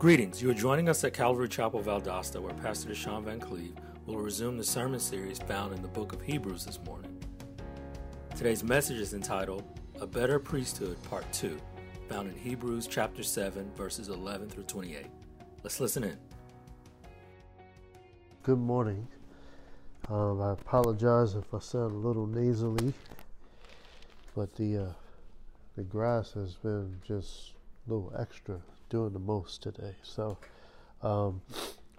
Greetings. You are joining us at Calvary Chapel Valdosta, where Pastor Deshaun Van Cleve will resume the sermon series found in the book of Hebrews this morning. Today's message is entitled A Better Priesthood, Part 2, found in Hebrews chapter 7, verses 11 through 28. Let's listen in. Good morning. Um, I apologize if I sound a little nasally, but the uh, the grass has been just a little extra doing the most today. So um,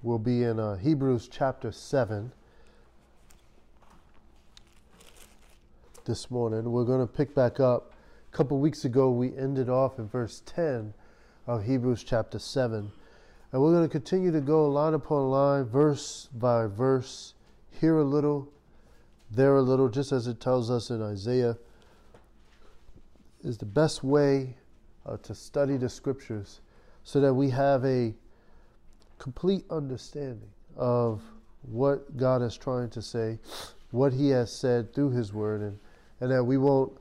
we'll be in uh, Hebrews chapter 7 this morning. We're going to pick back up. A couple weeks ago, we ended off in verse 10 of Hebrews chapter 7. And we're going to continue to go line upon line, verse by verse, here a little, there a little, just as it tells us in Isaiah, is the best way uh, to study the scriptures so that we have a complete understanding of what God is trying to say, what He has said through His Word, and, and that we won't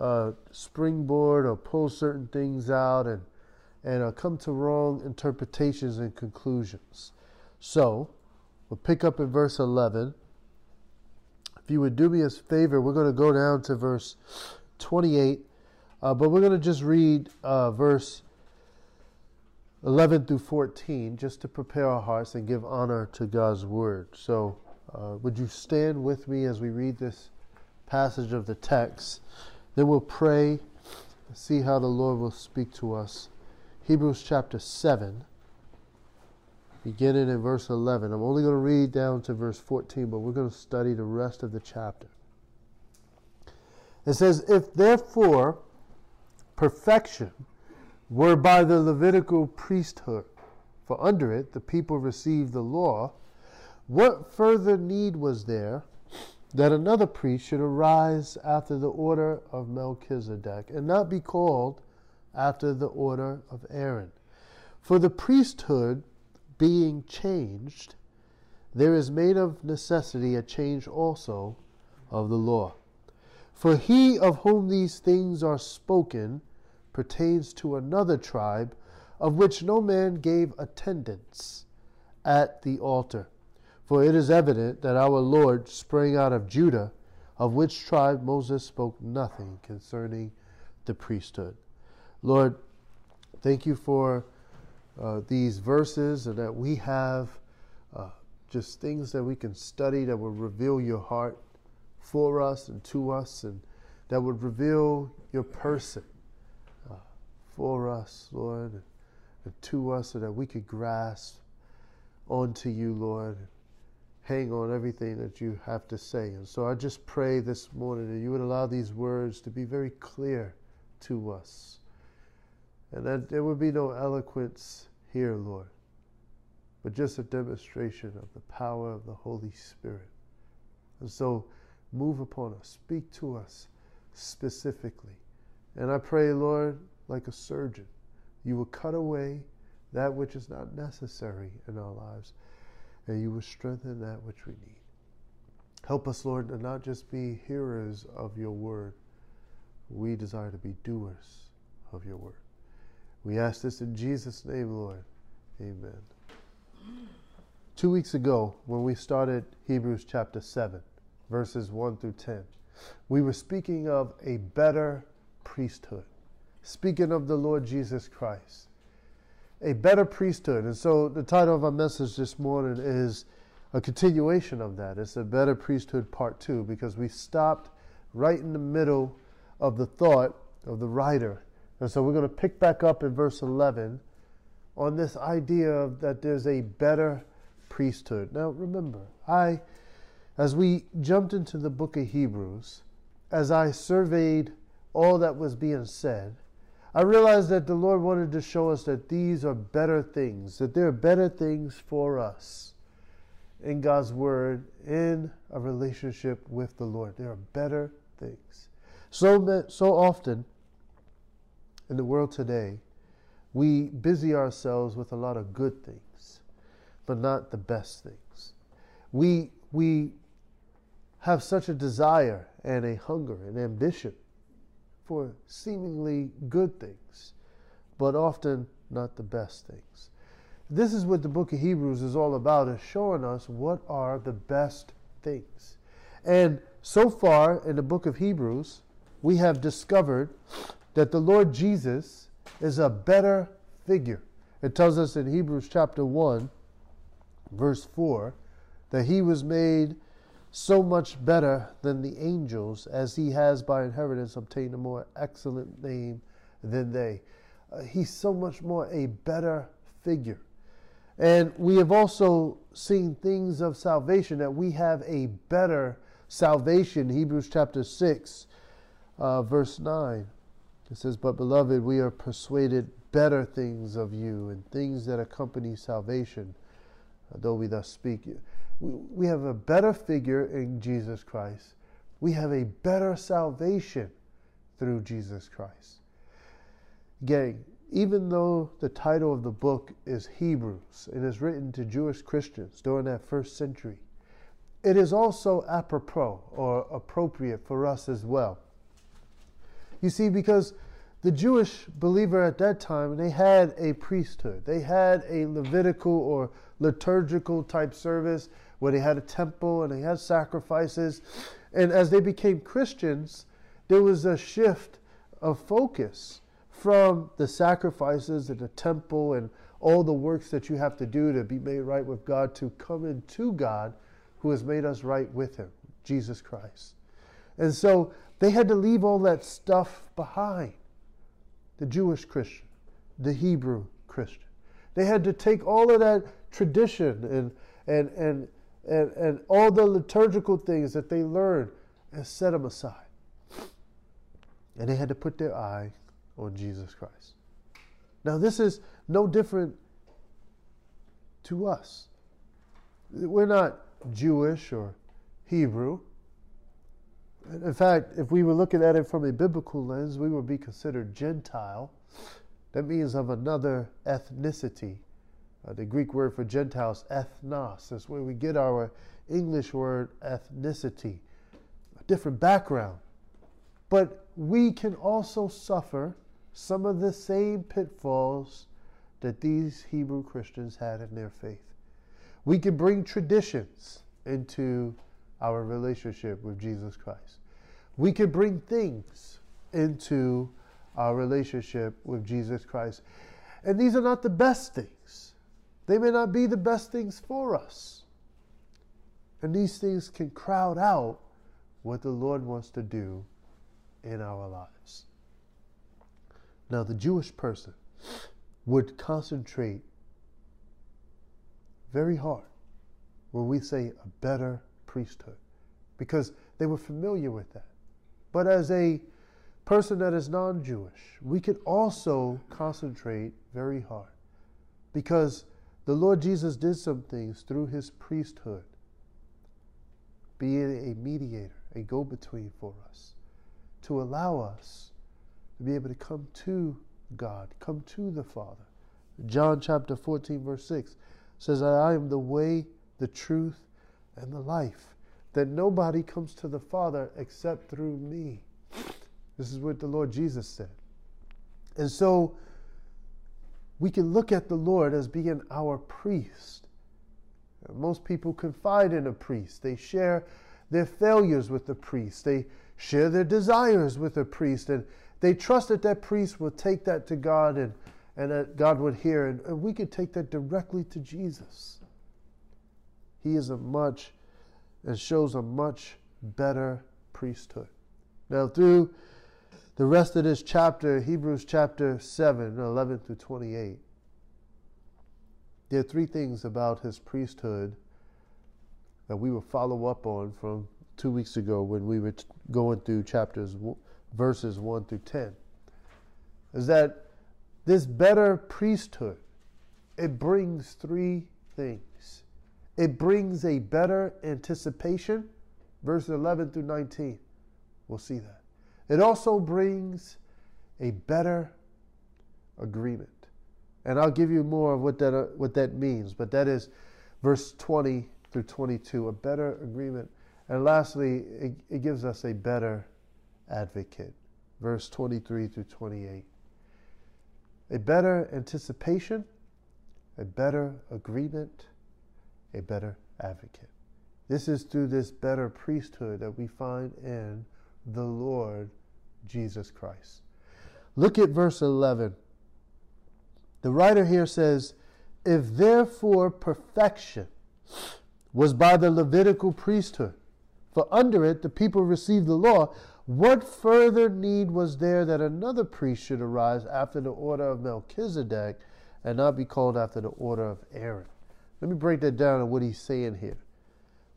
uh, springboard or pull certain things out and, and uh, come to wrong interpretations and conclusions. So, we'll pick up in verse 11. If you would do me a favor, we're going to go down to verse 28, uh, but we're going to just read uh, verse 11 through 14, just to prepare our hearts and give honor to God's word. So, uh, would you stand with me as we read this passage of the text? Then we'll pray, see how the Lord will speak to us. Hebrews chapter 7, beginning in verse 11. I'm only going to read down to verse 14, but we're going to study the rest of the chapter. It says, If therefore perfection, were by the Levitical priesthood, for under it the people received the law, what further need was there that another priest should arise after the order of Melchizedek and not be called after the order of Aaron? For the priesthood being changed, there is made of necessity a change also of the law. For he of whom these things are spoken, pertains to another tribe, of which no man gave attendance at the altar. For it is evident that our Lord sprang out of Judah, of which tribe Moses spoke nothing concerning the priesthood. Lord, thank you for uh, these verses and that we have uh, just things that we can study that will reveal your heart for us and to us and that would reveal your person for us, Lord, and to us so that we could grasp onto you, Lord, hang on everything that you have to say. And so I just pray this morning that you would allow these words to be very clear to us. And that there would be no eloquence here, Lord, but just a demonstration of the power of the Holy Spirit. And so move upon us, speak to us specifically. And I pray, Lord, like a surgeon. You will cut away that which is not necessary in our lives, and you will strengthen that which we need. Help us, Lord, to not just be hearers of your word. We desire to be doers of your word. We ask this in Jesus' name, Lord. Amen. Two weeks ago, when we started Hebrews chapter 7, verses 1 through 10, we were speaking of a better priesthood speaking of the Lord Jesus Christ. A better priesthood. And so the title of our message this morning is a continuation of that. It's a better priesthood part two because we stopped right in the middle of the thought of the writer. And so we're going to pick back up in verse 11 on this idea of that there's a better priesthood. Now remember, I as we jumped into the book of Hebrews, as I surveyed all that was being said, I realized that the Lord wanted to show us that these are better things, that there are better things for us in God's Word, in a relationship with the Lord. There are better things. So, so often in the world today, we busy ourselves with a lot of good things, but not the best things. We, we have such a desire and a hunger and ambition for seemingly good things, but often not the best things. This is what the book of Hebrews is all about, is showing us what are the best things. And so far in the book of Hebrews, we have discovered that the Lord Jesus is a better figure. It tells us in Hebrews chapter 1, verse 4, that he was made so much better than the angels as he has by inheritance obtained a more excellent name than they. Uh, he's so much more a better figure. And we have also seen things of salvation that we have a better salvation. Hebrews chapter 6, uh, verse 9. It says, But beloved, we are persuaded better things of you and things that accompany salvation, though we thus speak. We have a better figure in Jesus Christ. We have a better salvation through Jesus Christ. Gang, even though the title of the book is Hebrews and is written to Jewish Christians during that first century, it is also apropos or appropriate for us as well. You see, because the Jewish believer at that time, they had a priesthood. They had a Levitical or liturgical type service where they had a temple and they had sacrifices. And as they became Christians, there was a shift of focus from the sacrifices and the temple and all the works that you have to do to be made right with God to come into God who has made us right with Him, Jesus Christ. And so they had to leave all that stuff behind the Jewish Christian, the Hebrew Christian. They had to take all of that tradition and, and, and, and, and all the liturgical things that they learned and set them aside. And they had to put their eye on Jesus Christ. Now, this is no different to us. We're not Jewish or Hebrew. In fact, if we were looking at it from a biblical lens, we would be considered Gentile. That means of another ethnicity. Uh, the Greek word for Gentiles, ethnos, is where we get our English word ethnicity, a different background. But we can also suffer some of the same pitfalls that these Hebrew Christians had in their faith. We can bring traditions into our relationship with Jesus Christ. We can bring things into our relationship with Jesus Christ. And these are not the best things. They may not be the best things for us. And these things can crowd out what the Lord wants to do in our lives. Now, the Jewish person would concentrate very hard when we say a better priesthood because they were familiar with that. But as a person that is non Jewish, we can also concentrate very hard because the Lord Jesus did some things through his priesthood, being a mediator, a go between for us, to allow us to be able to come to God, come to the Father. John chapter 14, verse 6 says, I am the way, the truth, and the life, that nobody comes to the Father except through me. This is what the Lord Jesus said. And so we can look at the Lord as being our priest. Most people confide in a priest. They share their failures with the priest. They share their desires with the priest. And they trust that that priest will take that to God and, and that God would hear. And, and we could take that directly to Jesus. He is a much, and shows a much better priesthood. Now, through the rest of this chapter, Hebrews chapter 7, 11 through 28, there are three things about his priesthood that we will follow up on from two weeks ago when we were going through chapters, verses 1 through 10. Is that this better priesthood, it brings three things. It brings a better anticipation, verses 11 through 19. We'll see that. It also brings a better agreement. And I'll give you more of what that, uh, what that means, but that is verse 20 through 22, a better agreement. And lastly, it, it gives us a better advocate, verse 23 through 28. A better anticipation, a better agreement, a better advocate. This is through this better priesthood that we find in the Lord Jesus Christ. Look at verse 11. The writer here says, If therefore perfection was by the Levitical priesthood, for under it the people received the law, what further need was there that another priest should arise after the order of Melchizedek and not be called after the order of Aaron? Let me break that down and what he's saying here.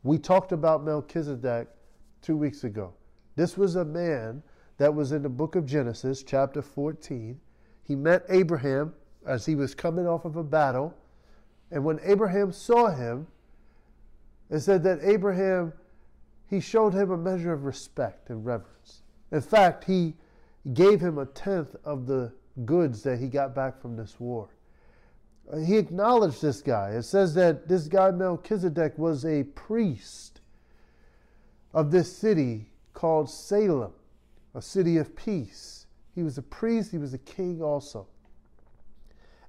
We talked about Melchizedek two weeks ago. This was a man that was in the book of Genesis, chapter 14. He met Abraham as he was coming off of a battle. And when Abraham saw him, it said that Abraham, he showed him a measure of respect and reverence. In fact, he gave him a tenth of the goods that he got back from this war. He acknowledged this guy. It says that this guy, Melchizedek, was a priest of this city called Salem, a city of peace. He was a priest, he was a king also.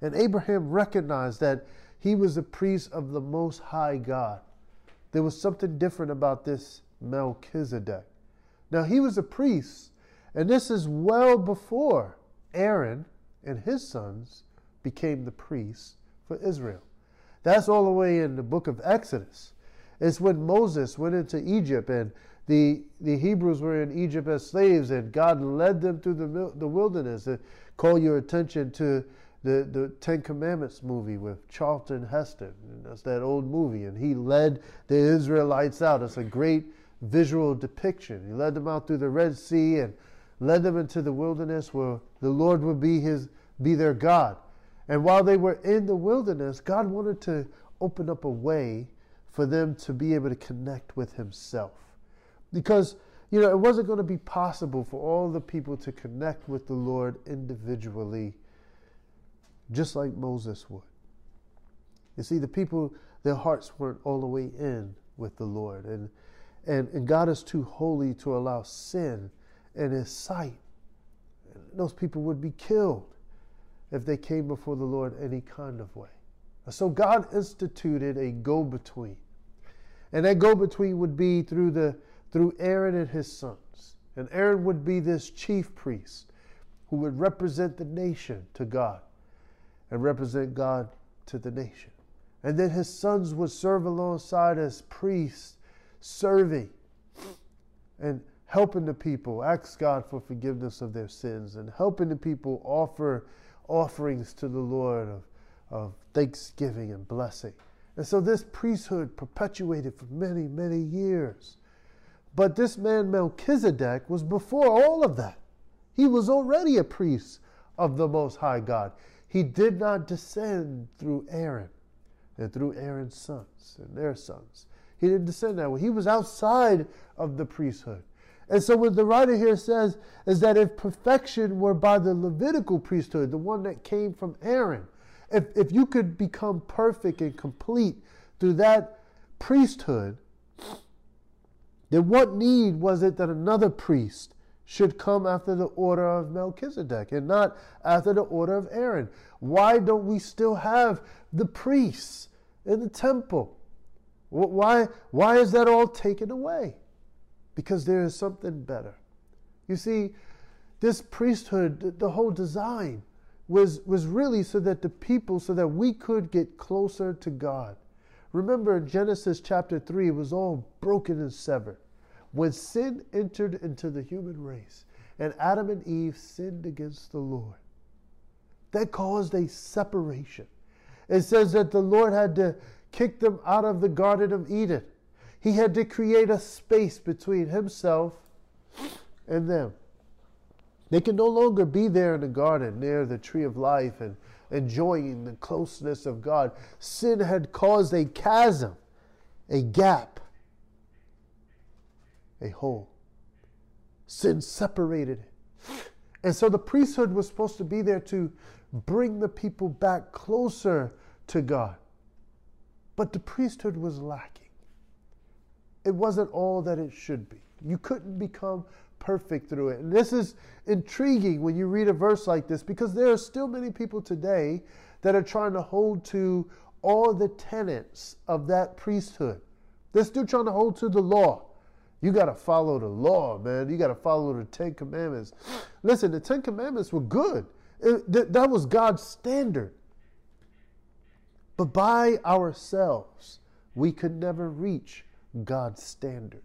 And Abraham recognized that he was a priest of the Most High God. There was something different about this Melchizedek. Now, he was a priest, and this is well before Aaron and his sons became the priests for Israel. That's all the way in the book of Exodus. It's when Moses went into Egypt and the, the Hebrews were in Egypt as slaves, and God led them through the, the wilderness. And call your attention to the, the Ten Commandments movie with Charlton Heston. That's that old movie. And he led the Israelites out. It's a great visual depiction. He led them out through the Red Sea and led them into the wilderness where the Lord would be his be their God. And while they were in the wilderness, God wanted to open up a way for them to be able to connect with himself. Because, you know, it wasn't going to be possible for all the people to connect with the Lord individually, just like Moses would. You see, the people, their hearts weren't all the way in with the Lord. And, and, and God is too holy to allow sin in his sight. Those people would be killed if they came before the Lord any kind of way. So God instituted a go between. And that go between would be through the through Aaron and his sons. And Aaron would be this chief priest who would represent the nation to God and represent God to the nation. And then his sons would serve alongside as priests, serving and helping the people ask God for forgiveness of their sins and helping the people offer offerings to the Lord of, of thanksgiving and blessing. And so this priesthood perpetuated for many, many years. But this man Melchizedek was before all of that. He was already a priest of the Most High God. He did not descend through Aaron and through Aaron's sons and their sons. He didn't descend that way. He was outside of the priesthood. And so, what the writer here says is that if perfection were by the Levitical priesthood, the one that came from Aaron, if, if you could become perfect and complete through that priesthood, then what need was it that another priest should come after the order of Melchizedek and not after the order of Aaron? Why don't we still have the priests in the temple? Why, why is that all taken away? Because there is something better. You see, this priesthood, the whole design, was, was really so that the people, so that we could get closer to God. Remember in Genesis chapter 3, it was all broken and severed. When sin entered into the human race and Adam and Eve sinned against the Lord, that caused a separation. It says that the Lord had to kick them out of the Garden of Eden. He had to create a space between himself and them. They could no longer be there in the garden near the tree of life and enjoying the closeness of God. Sin had caused a chasm, a gap a hole. Sin separated. And so the priesthood was supposed to be there to bring the people back closer to God. But the priesthood was lacking. It wasn't all that it should be. You couldn't become perfect through it. And this is intriguing when you read a verse like this because there are still many people today that are trying to hold to all the tenets of that priesthood. They're still trying to hold to the law. You got to follow the law, man. You got to follow the Ten Commandments. Listen, the Ten Commandments were good, it, th- that was God's standard. But by ourselves, we could never reach God's standard.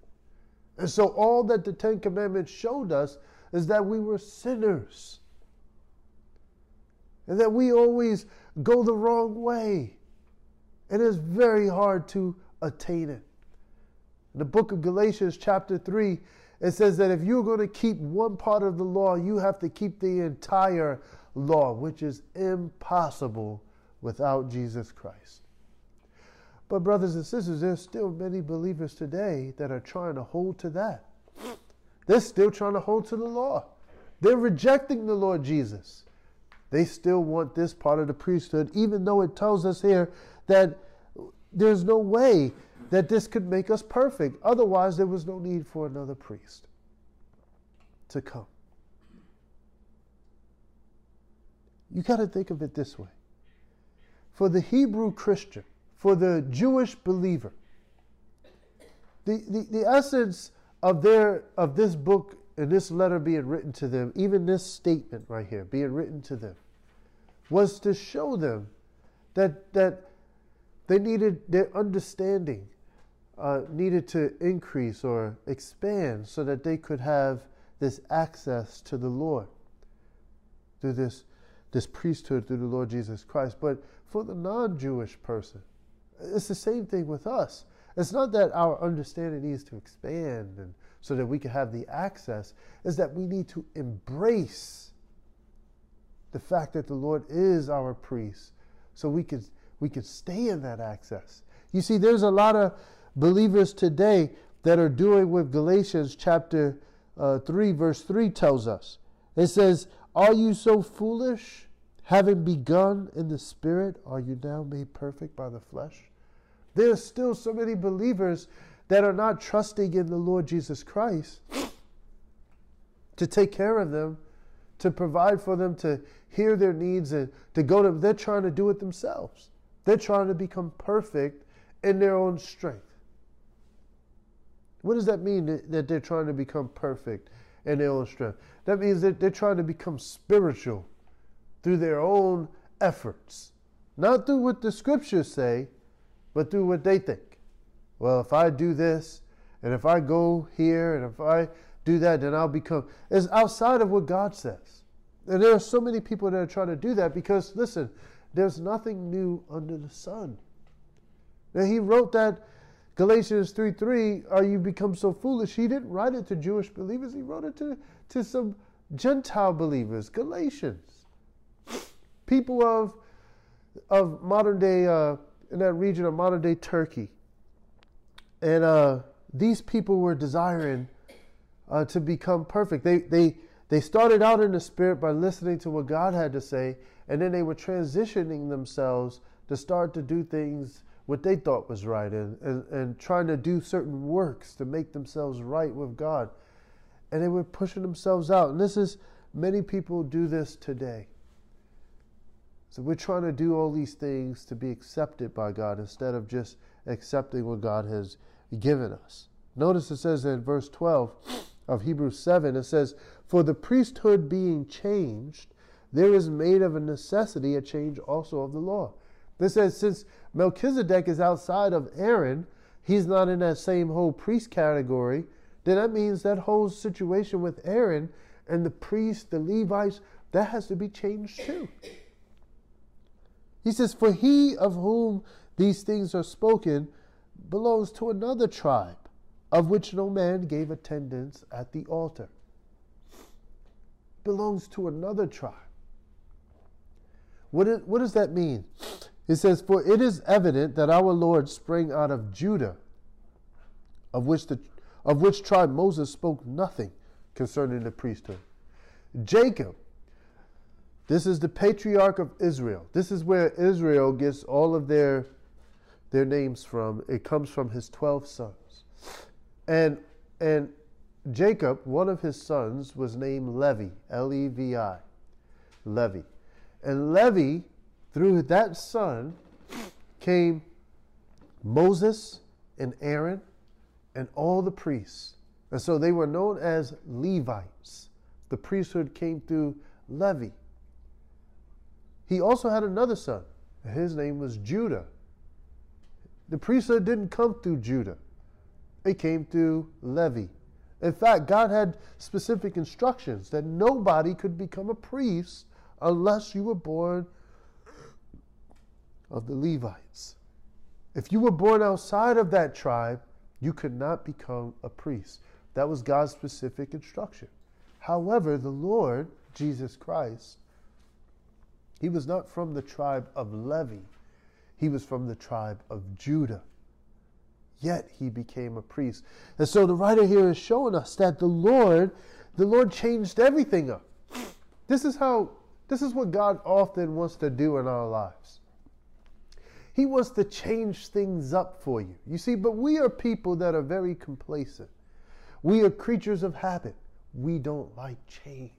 And so, all that the Ten Commandments showed us is that we were sinners and that we always go the wrong way. And it's very hard to attain it. The book of Galatians, chapter 3, it says that if you're going to keep one part of the law, you have to keep the entire law, which is impossible without Jesus Christ. But, brothers and sisters, there's still many believers today that are trying to hold to that. They're still trying to hold to the law. They're rejecting the Lord Jesus. They still want this part of the priesthood, even though it tells us here that there's no way that this could make us perfect. Otherwise, there was no need for another priest to come. You got to think of it this way. For the Hebrew Christian, for the Jewish believer, the, the, the essence of their of this book and this letter being written to them, even this statement right here being written to them, was to show them that that they needed their understanding uh, needed to increase or expand so that they could have this access to the Lord through this this priesthood through the Lord Jesus Christ. But for the non-Jewish person, it's the same thing with us. It's not that our understanding needs to expand and so that we can have the access, is that we need to embrace the fact that the Lord is our priest so we can we can stay in that access. You see, there's a lot of believers today that are doing what Galatians chapter uh, 3, verse 3 tells us. It says, Are you so foolish? Having begun in the spirit, are you now made perfect by the flesh? There's still so many believers that are not trusting in the Lord Jesus Christ to take care of them, to provide for them, to hear their needs, and to go to, them. they're trying to do it themselves. They're trying to become perfect in their own strength. What does that mean that they're trying to become perfect in their own strength? That means that they're trying to become spiritual through their own efforts, not through what the scriptures say, but through what they think. Well, if I do this, and if I go here, and if I do that, then I'll become. It's outside of what God says. And there are so many people that are trying to do that because, listen, there's nothing new under the sun. Now, he wrote that Galatians 3 3, are you become so foolish? He didn't write it to Jewish believers, he wrote it to, to some Gentile believers, Galatians. People of, of modern day, uh, in that region of modern day Turkey. And uh, these people were desiring uh, to become perfect. They, they, they started out in the spirit by listening to what God had to say, and then they were transitioning themselves to start to do things what they thought was right and, and, and trying to do certain works to make themselves right with God. And they were pushing themselves out. And this is, many people do this today. So we're trying to do all these things to be accepted by God instead of just accepting what God has given us. Notice it says in verse 12 of Hebrews 7, it says, For the priesthood being changed, there is made of a necessity a change also of the law. This says, since Melchizedek is outside of Aaron, he's not in that same whole priest category, then that means that whole situation with Aaron and the priests, the Levites, that has to be changed too. He says, For he of whom these things are spoken belongs to another tribe, of which no man gave attendance at the altar. Belongs to another tribe. What, is, what does that mean? It says, For it is evident that our Lord sprang out of Judah, of which, the, of which tribe Moses spoke nothing concerning the priesthood. Jacob, this is the patriarch of Israel. This is where Israel gets all of their, their names from. It comes from his 12 sons. And, and Jacob, one of his sons, was named Levi, L E V I, Levi. And Levi, through that son, came Moses and Aaron and all the priests. And so they were known as Levites. The priesthood came through Levi. He also had another son. His name was Judah. The priesthood didn't come through Judah, it came through Levi. In fact, God had specific instructions that nobody could become a priest unless you were born of the Levites. If you were born outside of that tribe, you could not become a priest. That was God's specific instruction. However, the Lord, Jesus Christ, he was not from the tribe of Levi, he was from the tribe of Judah. Yet he became a priest. And so the writer here is showing us that the Lord, the Lord changed everything up. This is how this is what God often wants to do in our lives. He wants to change things up for you. You see, but we are people that are very complacent. We are creatures of habit. We don't like change.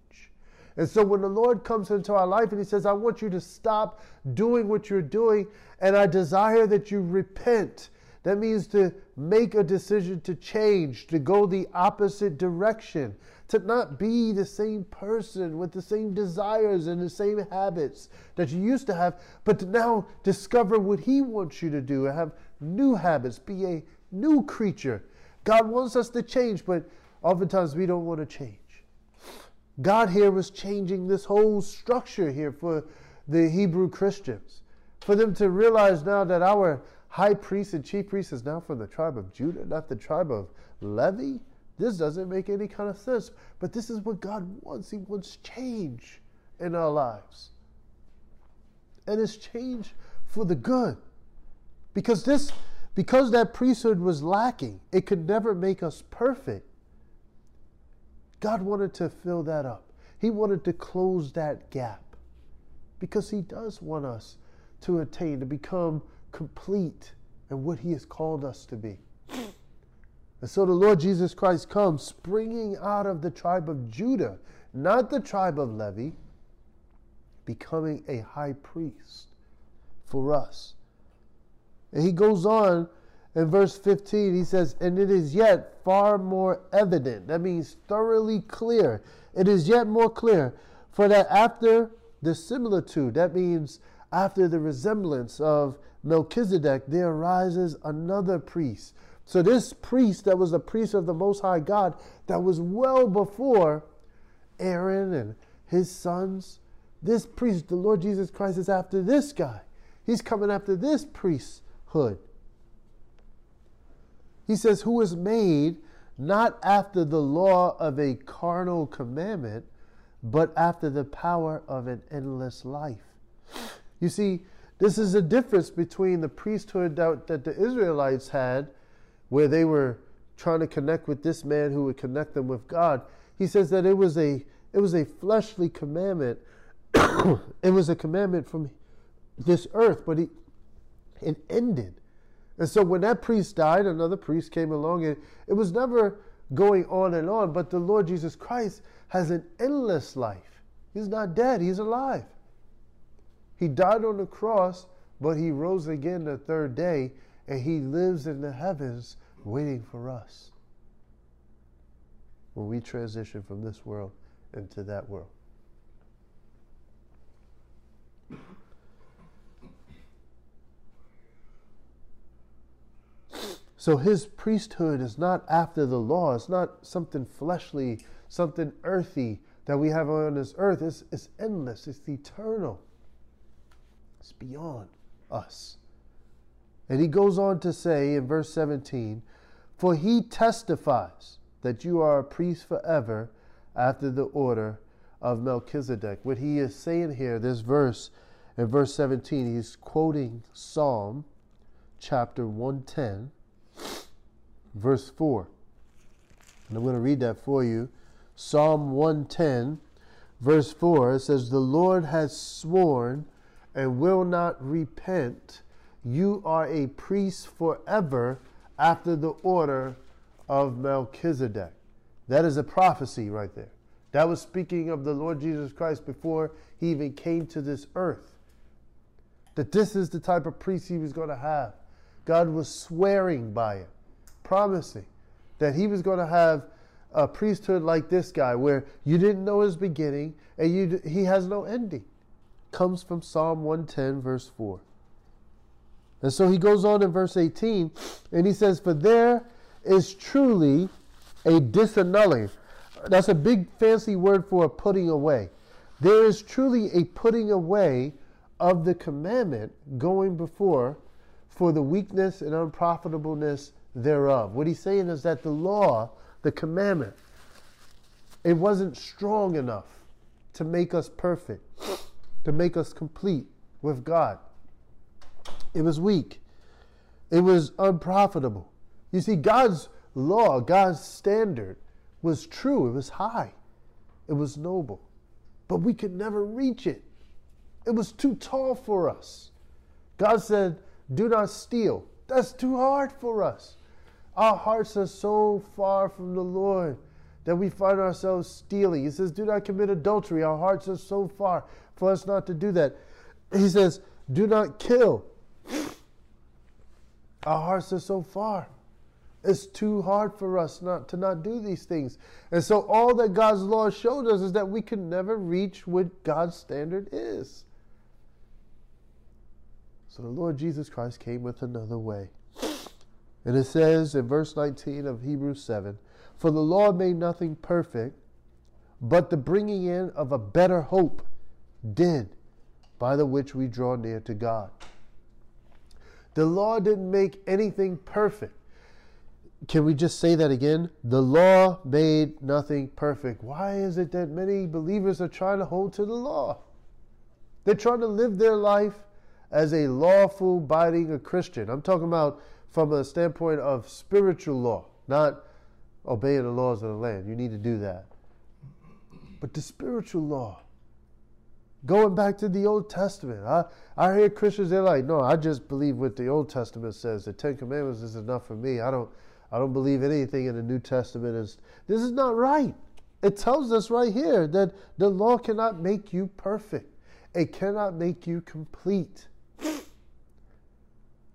And so when the Lord comes into our life and He says, I want you to stop doing what you're doing, and I desire that you repent. That means to make a decision to change, to go the opposite direction, to not be the same person with the same desires and the same habits that you used to have, but to now discover what He wants you to do and have new habits, be a new creature. God wants us to change, but oftentimes we don't want to change. God here was changing this whole structure here for the Hebrew Christians. For them to realize now that our high priest and chief priest is now from the tribe of Judah, not the tribe of Levi. This doesn't make any kind of sense. But this is what God wants. He wants change in our lives. And it's change for the good. Because this because that priesthood was lacking, it could never make us perfect. God wanted to fill that up. He wanted to close that gap because He does want us to attain, to become complete in what He has called us to be. And so the Lord Jesus Christ comes springing out of the tribe of Judah, not the tribe of Levi, becoming a high priest for us. And he goes on in verse 15, he says, And it is yet far more evident. That means thoroughly clear. It is yet more clear. For that after the similitude, that means after the resemblance of Melchizedek, there arises another priest. So, this priest that was the priest of the Most High God, that was well before Aaron and his sons, this priest, the Lord Jesus Christ, is after this guy. He's coming after this priesthood. He says, Who is made not after the law of a carnal commandment, but after the power of an endless life. You see, this is a difference between the priesthood that, that the Israelites had, where they were trying to connect with this man who would connect them with God. He says that it was a it was a fleshly commandment. it was a commandment from this earth, but it, it ended. And so when that priest died, another priest came along, and it was never going on and on, but the Lord Jesus Christ has an endless life. He's not dead, he's alive. He died on the cross, but he rose again the third day, and he lives in the heavens waiting for us when we transition from this world into that world. So his priesthood is not after the law. It's not something fleshly, something earthy that we have on this earth. It's, it's endless, it's eternal, it's beyond us. And he goes on to say in verse 17, For he testifies that you are a priest forever after the order of Melchizedek. What he is saying here, this verse, in verse 17, he's quoting Psalm chapter 110 verse 4. And I'm going to read that for you. Psalm 110, verse 4 it says, The Lord has sworn and will not repent. You are a priest forever after the order of Melchizedek. That is a prophecy right there. That was speaking of the Lord Jesus Christ before he even came to this earth. That this is the type of priest he was going to have. God was swearing by it, promising that he was going to have a priesthood like this guy where you didn't know his beginning and you, he has no ending. Comes from Psalm 110, verse 4. And so he goes on in verse 18 and he says, For there is truly a disannulling. That's a big fancy word for a putting away. There is truly a putting away of the commandment going before for the weakness and unprofitableness thereof. What he's saying is that the law, the commandment, it wasn't strong enough to make us perfect, to make us complete with God. It was weak. It was unprofitable. You see, God's law, God's standard was true. It was high. It was noble. But we could never reach it. It was too tall for us. God said, Do not steal. That's too hard for us. Our hearts are so far from the Lord that we find ourselves stealing. He says, Do not commit adultery. Our hearts are so far for us not to do that. He says, Do not kill. Our hearts are so far. It's too hard for us not to not do these things. And so all that God's law showed us is that we can never reach what God's standard is. So the Lord Jesus Christ came with another way. And it says in verse 19 of Hebrews 7 For the law made nothing perfect, but the bringing in of a better hope did, by the which we draw near to God. The law didn't make anything perfect. Can we just say that again? The law made nothing perfect. Why is it that many believers are trying to hold to the law? They're trying to live their life as a lawful abiding a Christian. I'm talking about from a standpoint of spiritual law, not obeying the laws of the land. You need to do that. But the spiritual law, going back to the Old Testament. I, I hear Christians, they're like, no, I just believe what the Old Testament says. The Ten Commandments is enough for me. I don't I don't believe anything in the New Testament is this is not right. It tells us right here that the law cannot make you perfect. It cannot make you complete.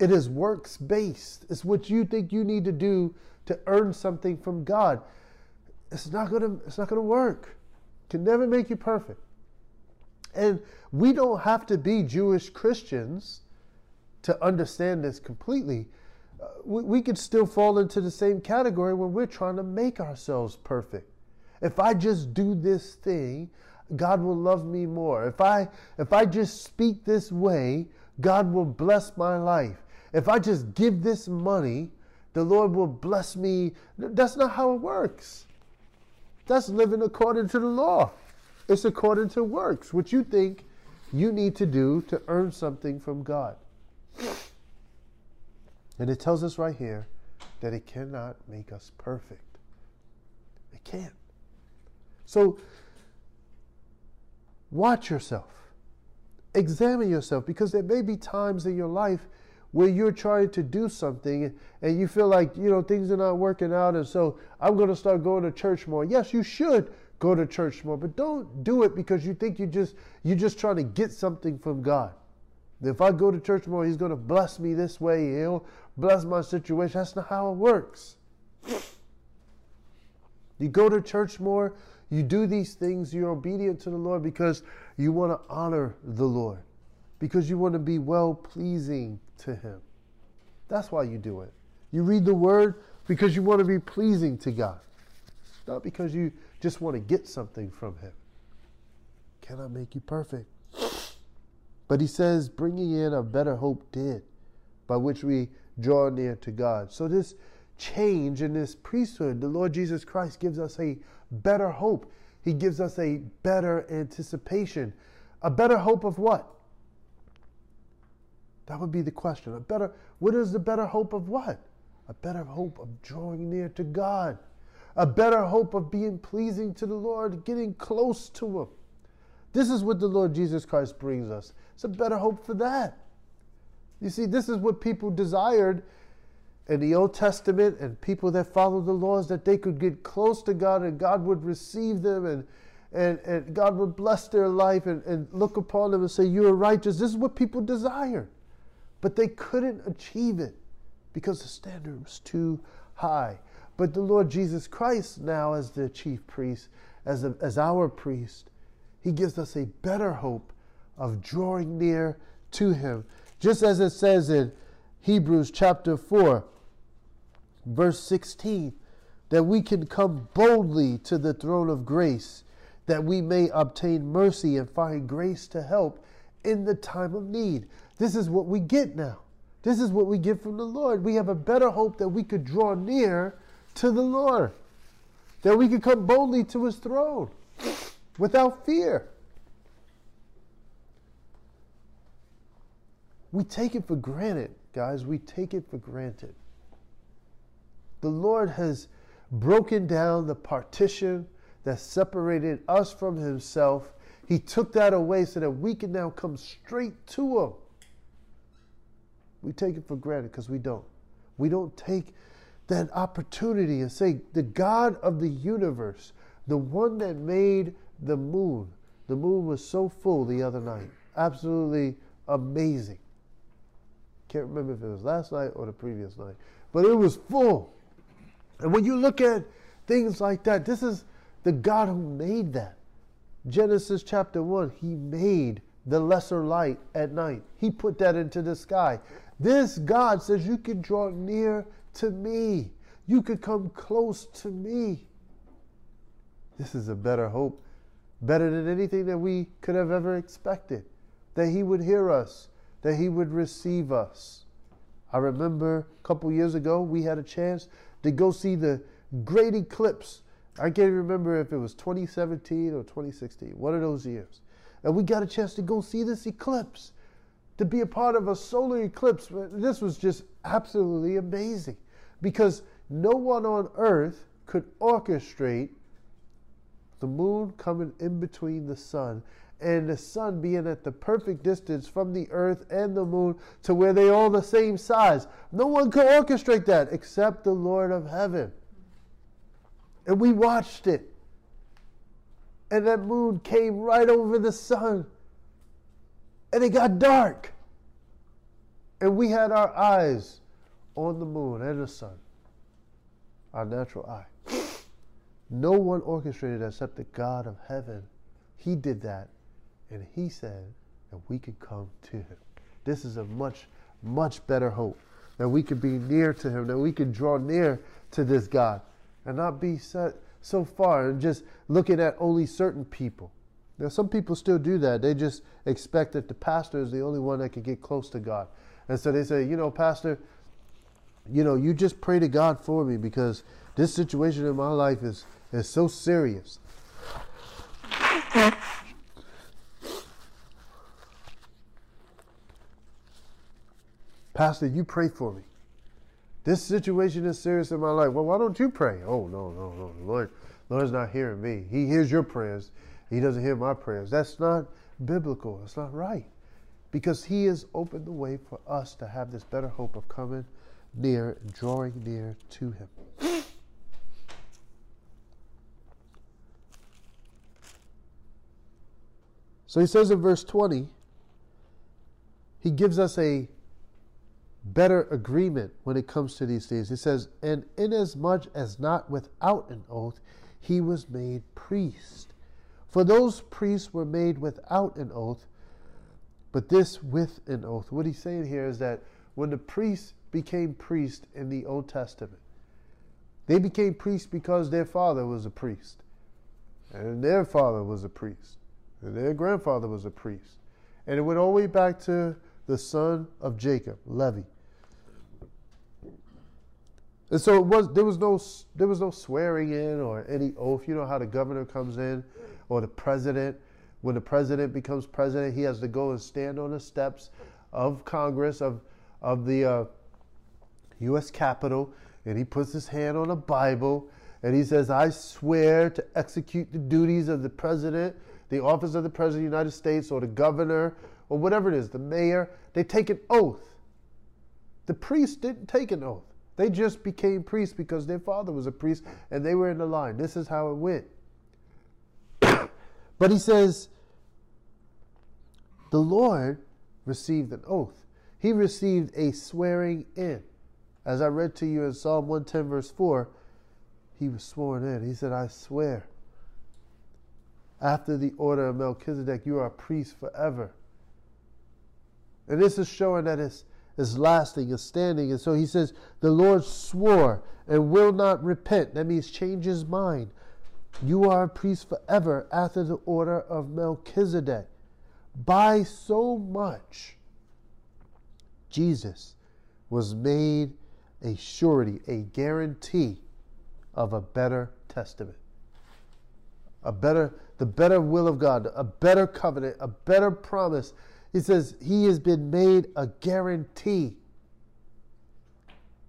It is works based. It's what you think you need to do to earn something from God. It's not gonna it's not gonna work. It can never make you perfect. And we don't have to be Jewish Christians to understand this completely uh, we, we could still fall into the same category when we're trying to make ourselves perfect. If I just do this thing, God will love me more. If I if I just speak this way, God will bless my life. If I just give this money, the Lord will bless me. That's not how it works. That's living according to the law. It's according to works, which you think you need to do to earn something from God. And it tells us right here that it cannot make us perfect. It can't. So watch yourself. Examine yourself because there may be times in your life where you're trying to do something and you feel like, you know, things are not working out and so I'm going to start going to church more. Yes, you should go to church more, but don't do it because you think you just you're just trying to get something from God. If I go to church more, he's going to bless me this way. He'll bless my situation. That's not how it works. You go to church more, you do these things, you're obedient to the Lord because you want to honor the Lord, because you want to be well pleasing to Him. That's why you do it. You read the Word because you want to be pleasing to God, not because you just want to get something from Him. Cannot make you perfect. But He says, bringing in a better hope did, by which we draw near to God. So, this change in this priesthood, the Lord Jesus Christ gives us a better hope. He gives us a better anticipation. A better hope of what? That would be the question. A better what is the better hope of what? A better hope of drawing near to God. A better hope of being pleasing to the Lord, getting close to him. This is what the Lord Jesus Christ brings us. It's a better hope for that. You see, this is what people desired in the Old Testament and people that followed the laws that they could get close to God and God would receive them and, and, and God would bless their life and, and look upon them and say, You are righteous. This is what people desire. But they couldn't achieve it because the standard was too high. But the Lord Jesus Christ, now as the chief priest, as, a, as our priest, he gives us a better hope of drawing near to him. Just as it says in Hebrews chapter 4, verse 16, that we can come boldly to the throne of grace, that we may obtain mercy and find grace to help in the time of need. This is what we get now. This is what we get from the Lord. We have a better hope that we could draw near to the Lord, that we could come boldly to his throne without fear. We take it for granted, guys. We take it for granted. The Lord has broken down the partition that separated us from Himself. He took that away so that we can now come straight to Him. We take it for granted because we don't. We don't take that opportunity and say, the God of the universe, the one that made the moon, the moon was so full the other night. Absolutely amazing. Can't remember if it was last night or the previous night, but it was full. And when you look at things like that, this is the God who made that. Genesis chapter 1, he made the lesser light at night. He put that into the sky. This God says you can draw near to me. You could come close to me. This is a better hope, better than anything that we could have ever expected. That He would hear us, that He would receive us. I remember a couple years ago, we had a chance to go see the great eclipse. I can't remember if it was 2017 or 2016, one of those years. And we got a chance to go see this eclipse, to be a part of a solar eclipse. This was just absolutely amazing because no one on earth could orchestrate the moon coming in between the sun and the sun being at the perfect distance from the earth and the moon to where they all the same size. No one could orchestrate that except the Lord of heaven. And we watched it. And that moon came right over the sun. And it got dark. And we had our eyes on the moon and the sun, our natural eye. No one orchestrated except the God of heaven. He did that, and He said that we could come to Him. This is a much, much better hope that we could be near to Him, that we could draw near to this God, and not be set so far and just looking at only certain people. Now, some people still do that. They just expect that the pastor is the only one that can get close to God. And so they say, you know, Pastor, you know, you just pray to God for me because this situation in my life is, is so serious. Pastor, you pray for me. This situation is serious in my life. Well, why don't you pray? Oh, no, no, no. Lord, Lord's not hearing me. He hears your prayers. He doesn't hear my prayers. That's not biblical. It's not right. Because He has opened the way for us to have this better hope of coming near, drawing near to Him. So he says in verse 20, he gives us a better agreement when it comes to these things. He says, And inasmuch as not without an oath, he was made priest. For those priests were made without an oath, but this with an oath. What he's saying here is that when the priests became priests in the Old Testament. They became priests because their father was a priest, and their father was a priest, and their grandfather was a priest. And it went all the way back to the son of Jacob, Levi. And so it was there was no there was no swearing in or any oath. You know how the governor comes in or the president. When the president becomes president, he has to go and stand on the steps of Congress of of the uh, U.S. Capitol, and he puts his hand on a Bible and he says, I swear to execute the duties of the president, the office of the president of the United States, or the governor, or whatever it is, the mayor. They take an oath. The priest didn't take an oath. They just became priests because their father was a priest and they were in the line. This is how it went. but he says, the Lord received an oath. He received a swearing in. As I read to you in Psalm 110, verse 4, he was sworn in. He said, I swear. After the order of Melchizedek, you are a priest forever. And this is showing that it's, it's lasting, it's standing. And so he says, The Lord swore and will not repent. That means change his mind. You are a priest forever after the order of Melchizedek. By so much, Jesus was made a surety, a guarantee of a better testament. A better, the better will of God, a better covenant, a better promise. He says he has been made a guarantee.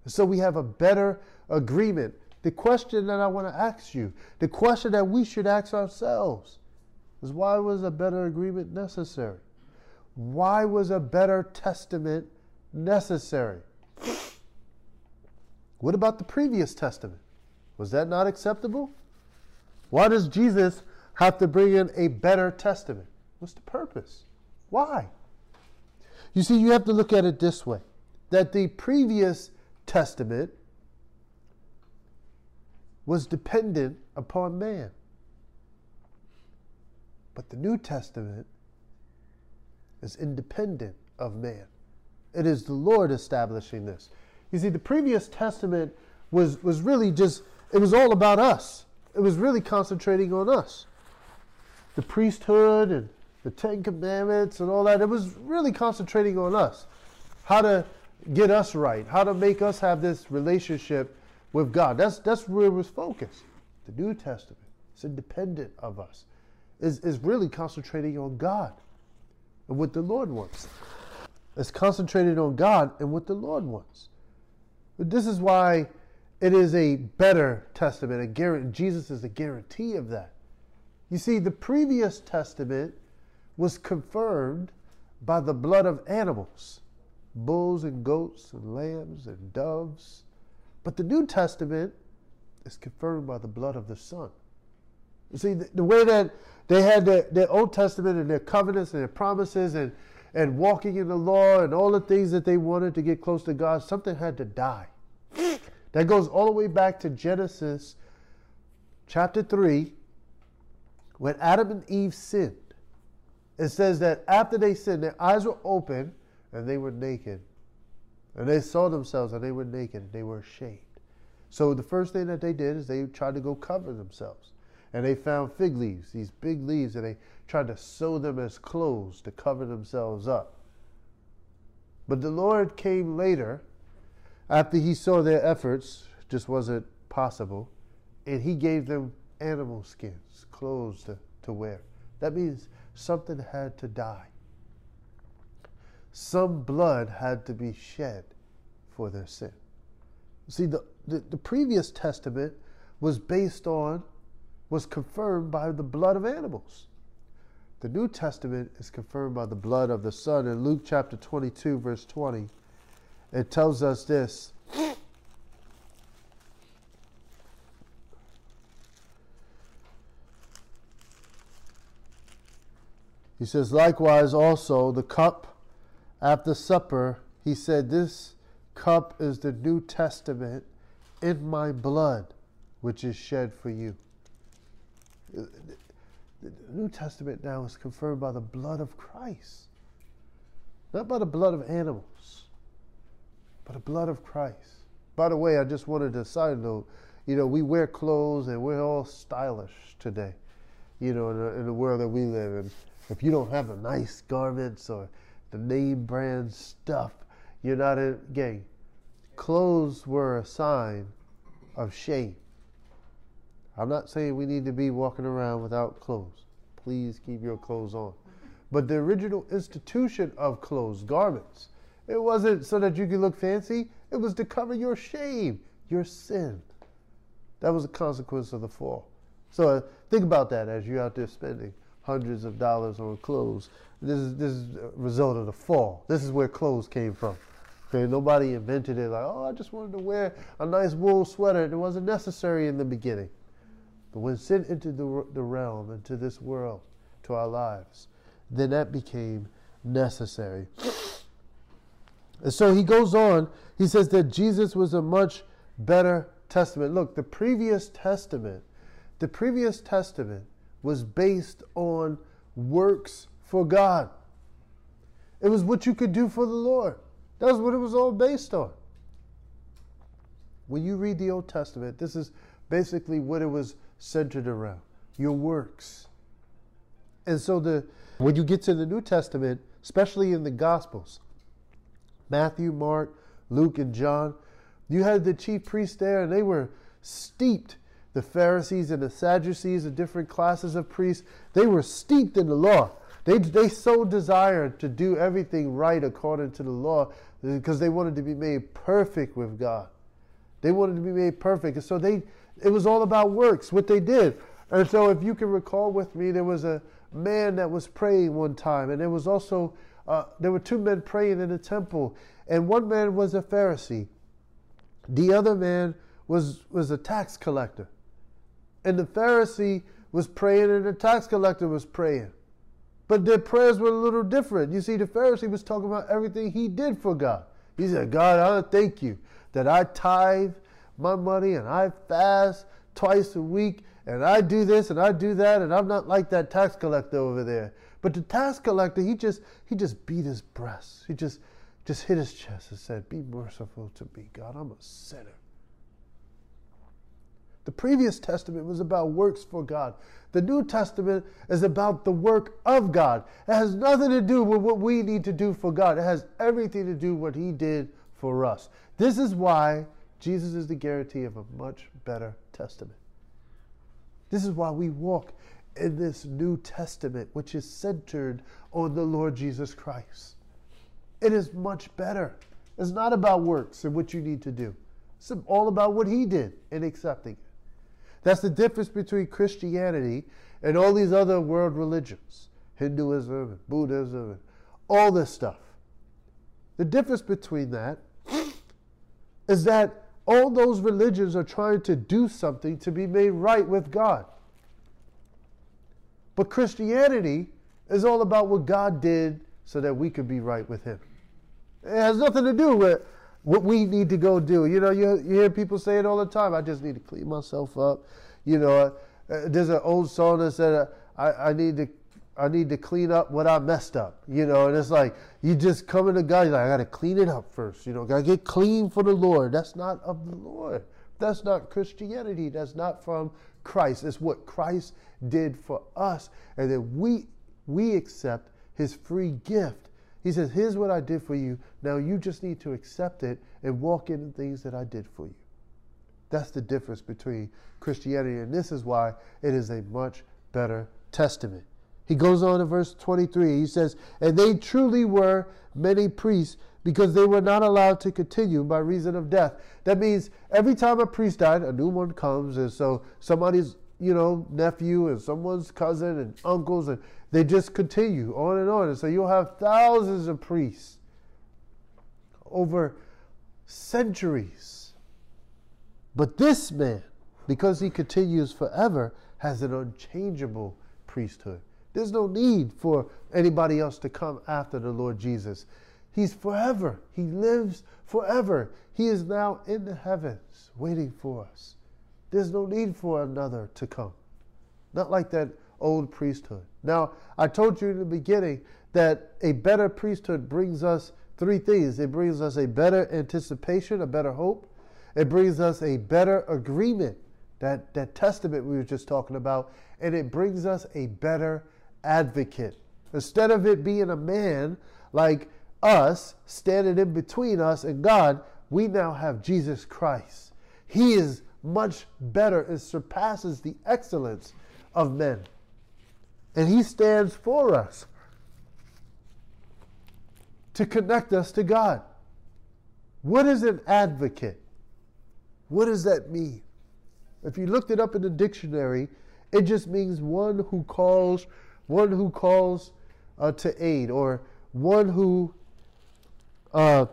So we have a better agreement. The question that I want to ask you, the question that we should ask ourselves, is why was a better agreement necessary? Why was a better testament necessary? What about the previous testament? Was that not acceptable? Why does Jesus have to bring in a better testament? What's the purpose? Why? You see, you have to look at it this way that the previous testament was dependent upon man. But the New Testament is independent of man. It is the Lord establishing this. You see, the previous testament was, was really just, it was all about us. It was really concentrating on us. The priesthood and the Ten Commandments and all that, it was really concentrating on us. How to get us right, how to make us have this relationship with God. That's, that's where it was focused. The New Testament is independent of us is, is really concentrating on God and what the Lord wants. It's concentrated on God and what the Lord wants. This is why it is a better testament. A Jesus is a guarantee of that. You see, the previous testament was confirmed by the blood of animals bulls and goats and lambs and doves. But the New Testament is confirmed by the blood of the Son. You see, the, the way that they had their, their Old Testament and their covenants and their promises and, and walking in the law and all the things that they wanted to get close to God, something had to die. That goes all the way back to Genesis chapter 3, when Adam and Eve sinned. It says that after they sinned, their eyes were open and they were naked. And they saw themselves and they were naked and they were ashamed. So the first thing that they did is they tried to go cover themselves and they found fig leaves, these big leaves, and they tried to sew them as clothes to cover themselves up. But the Lord came later, after he saw their efforts just wasn't possible, and he gave them animal skins, clothes to, to wear. That means something had to die. Some blood had to be shed for their sin. See, the, the, the previous testament was based on was confirmed by the blood of animals. The New Testament is confirmed by the blood of the Son. In Luke chapter 22, verse 20, it tells us this. He says, likewise also the cup after supper, he said, This cup is the New Testament in my blood, which is shed for you. The New Testament now is confirmed by the blood of Christ, not by the blood of animals, but the blood of Christ. By the way, I just wanted to side note, you know, we wear clothes and we're all stylish today, you know, in the, in the world that we live in. If you don't have the nice garments or the name brand stuff, you're not in gang. Clothes were a sign of shame. I'm not saying we need to be walking around without clothes. Please keep your clothes on. But the original institution of clothes, garments, it wasn't so that you could look fancy, it was to cover your shame, your sin. That was a consequence of the fall. So uh, think about that as you're out there spending hundreds of dollars on clothes. This is this is a result of the fall. This is where clothes came from. Okay, nobody invented it like, oh, I just wanted to wear a nice wool sweater. It wasn't necessary in the beginning. But when sin entered the, the realm, into this world, to our lives, then that became necessary. And so he goes on, he says that Jesus was a much better testament. Look, the previous testament, the previous testament was based on works for God. It was what you could do for the Lord. That's what it was all based on. When you read the Old Testament, this is basically what it was centered around your works. And so the when you get to the New Testament, especially in the Gospels, Matthew, Mark, Luke, and John, you had the chief priests there, and they were steeped. The Pharisees and the Sadducees, the different classes of priests, they were steeped in the law. They, they so desired to do everything right according to the law because they wanted to be made perfect with God. They wanted to be made perfect. And so they it was all about works, what they did. And so if you can recall with me, there was a man that was praying one time, and there was also uh, there were two men praying in the temple, and one man was a Pharisee. The other man was was a tax collector. And the Pharisee was praying and the tax collector was praying. But their prayers were a little different. You see, the Pharisee was talking about everything he did for God. He said, God, I thank you that I tithe my money and I fast twice a week and I do this and I do that and I'm not like that tax collector over there. But the tax collector, he just he just beat his breast. He just just hit his chest and said, Be merciful to me, God. I'm a sinner. The previous testament was about works for God. The New Testament is about the work of God. It has nothing to do with what we need to do for God. It has everything to do with what He did for us. This is why Jesus is the guarantee of a much better testament. This is why we walk in this New Testament, which is centered on the Lord Jesus Christ. It is much better. It's not about works and what you need to do. It's all about what He did in accepting it. That's the difference between Christianity and all these other world religions Hinduism, and Buddhism, and all this stuff. The difference between that is that all those religions are trying to do something to be made right with God. But Christianity is all about what God did so that we could be right with Him. It has nothing to do with what we need to go do. You know, you, you hear people say it all the time. I just need to clean myself up. You know, uh, there's an old song that said, uh, I, I need to I need to clean up what I messed up, you know, and it's like you just come to God, like, I gotta clean it up first, you know, gotta get clean for the Lord. That's not of the Lord. That's not Christianity. That's not from Christ. It's what Christ did for us, and then we we accept his free gift he says, Here's what I did for you. Now you just need to accept it and walk in the things that I did for you. That's the difference between Christianity, and this is why it is a much better testament. He goes on in verse 23. He says, And they truly were many priests because they were not allowed to continue by reason of death. That means every time a priest died, a new one comes. And so somebody's, you know, nephew and someone's cousin and uncles, and they just continue on and on. And so you'll have thousands of priests over centuries. But this man, because he continues forever, has an unchangeable priesthood. There's no need for anybody else to come after the Lord Jesus. He's forever. He lives forever. He is now in the heavens waiting for us. There's no need for another to come. Not like that old priesthood. Now, I told you in the beginning that a better priesthood brings us three things it brings us a better anticipation, a better hope, it brings us a better agreement, that, that testament we were just talking about, and it brings us a better advocate. Instead of it being a man like us standing in between us and God, we now have Jesus Christ. He is much better and surpasses the excellence of men and He stands for us to connect us to God. What is an advocate? What does that mean? If you looked it up in the dictionary, it just means one who calls, one who calls uh, to aid, or one who uh,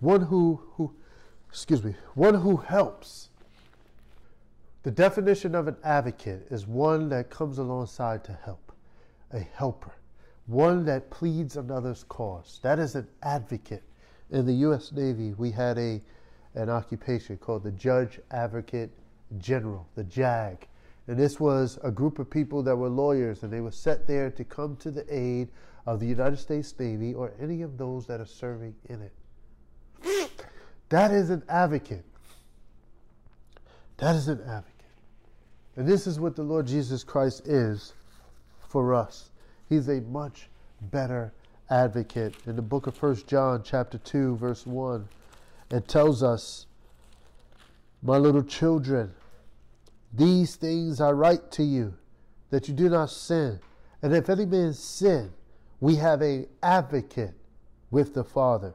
one who, who excuse me, one who helps. The definition of an advocate is one that comes alongside to help, a helper, one that pleads another's cause. That is an advocate. In the U.S. Navy, we had a an occupation called the Judge Advocate General, the JAG. And this was a group of people that were lawyers, and they were set there to come to the aid of the United States Navy or any of those that are serving in it. That is an advocate. That is an advocate. And this is what the Lord Jesus Christ is for us. He's a much better advocate. In the book of 1 John, chapter 2, verse 1, it tells us, My little children, these things I write to you, that you do not sin. And if any man sin, we have an advocate with the Father,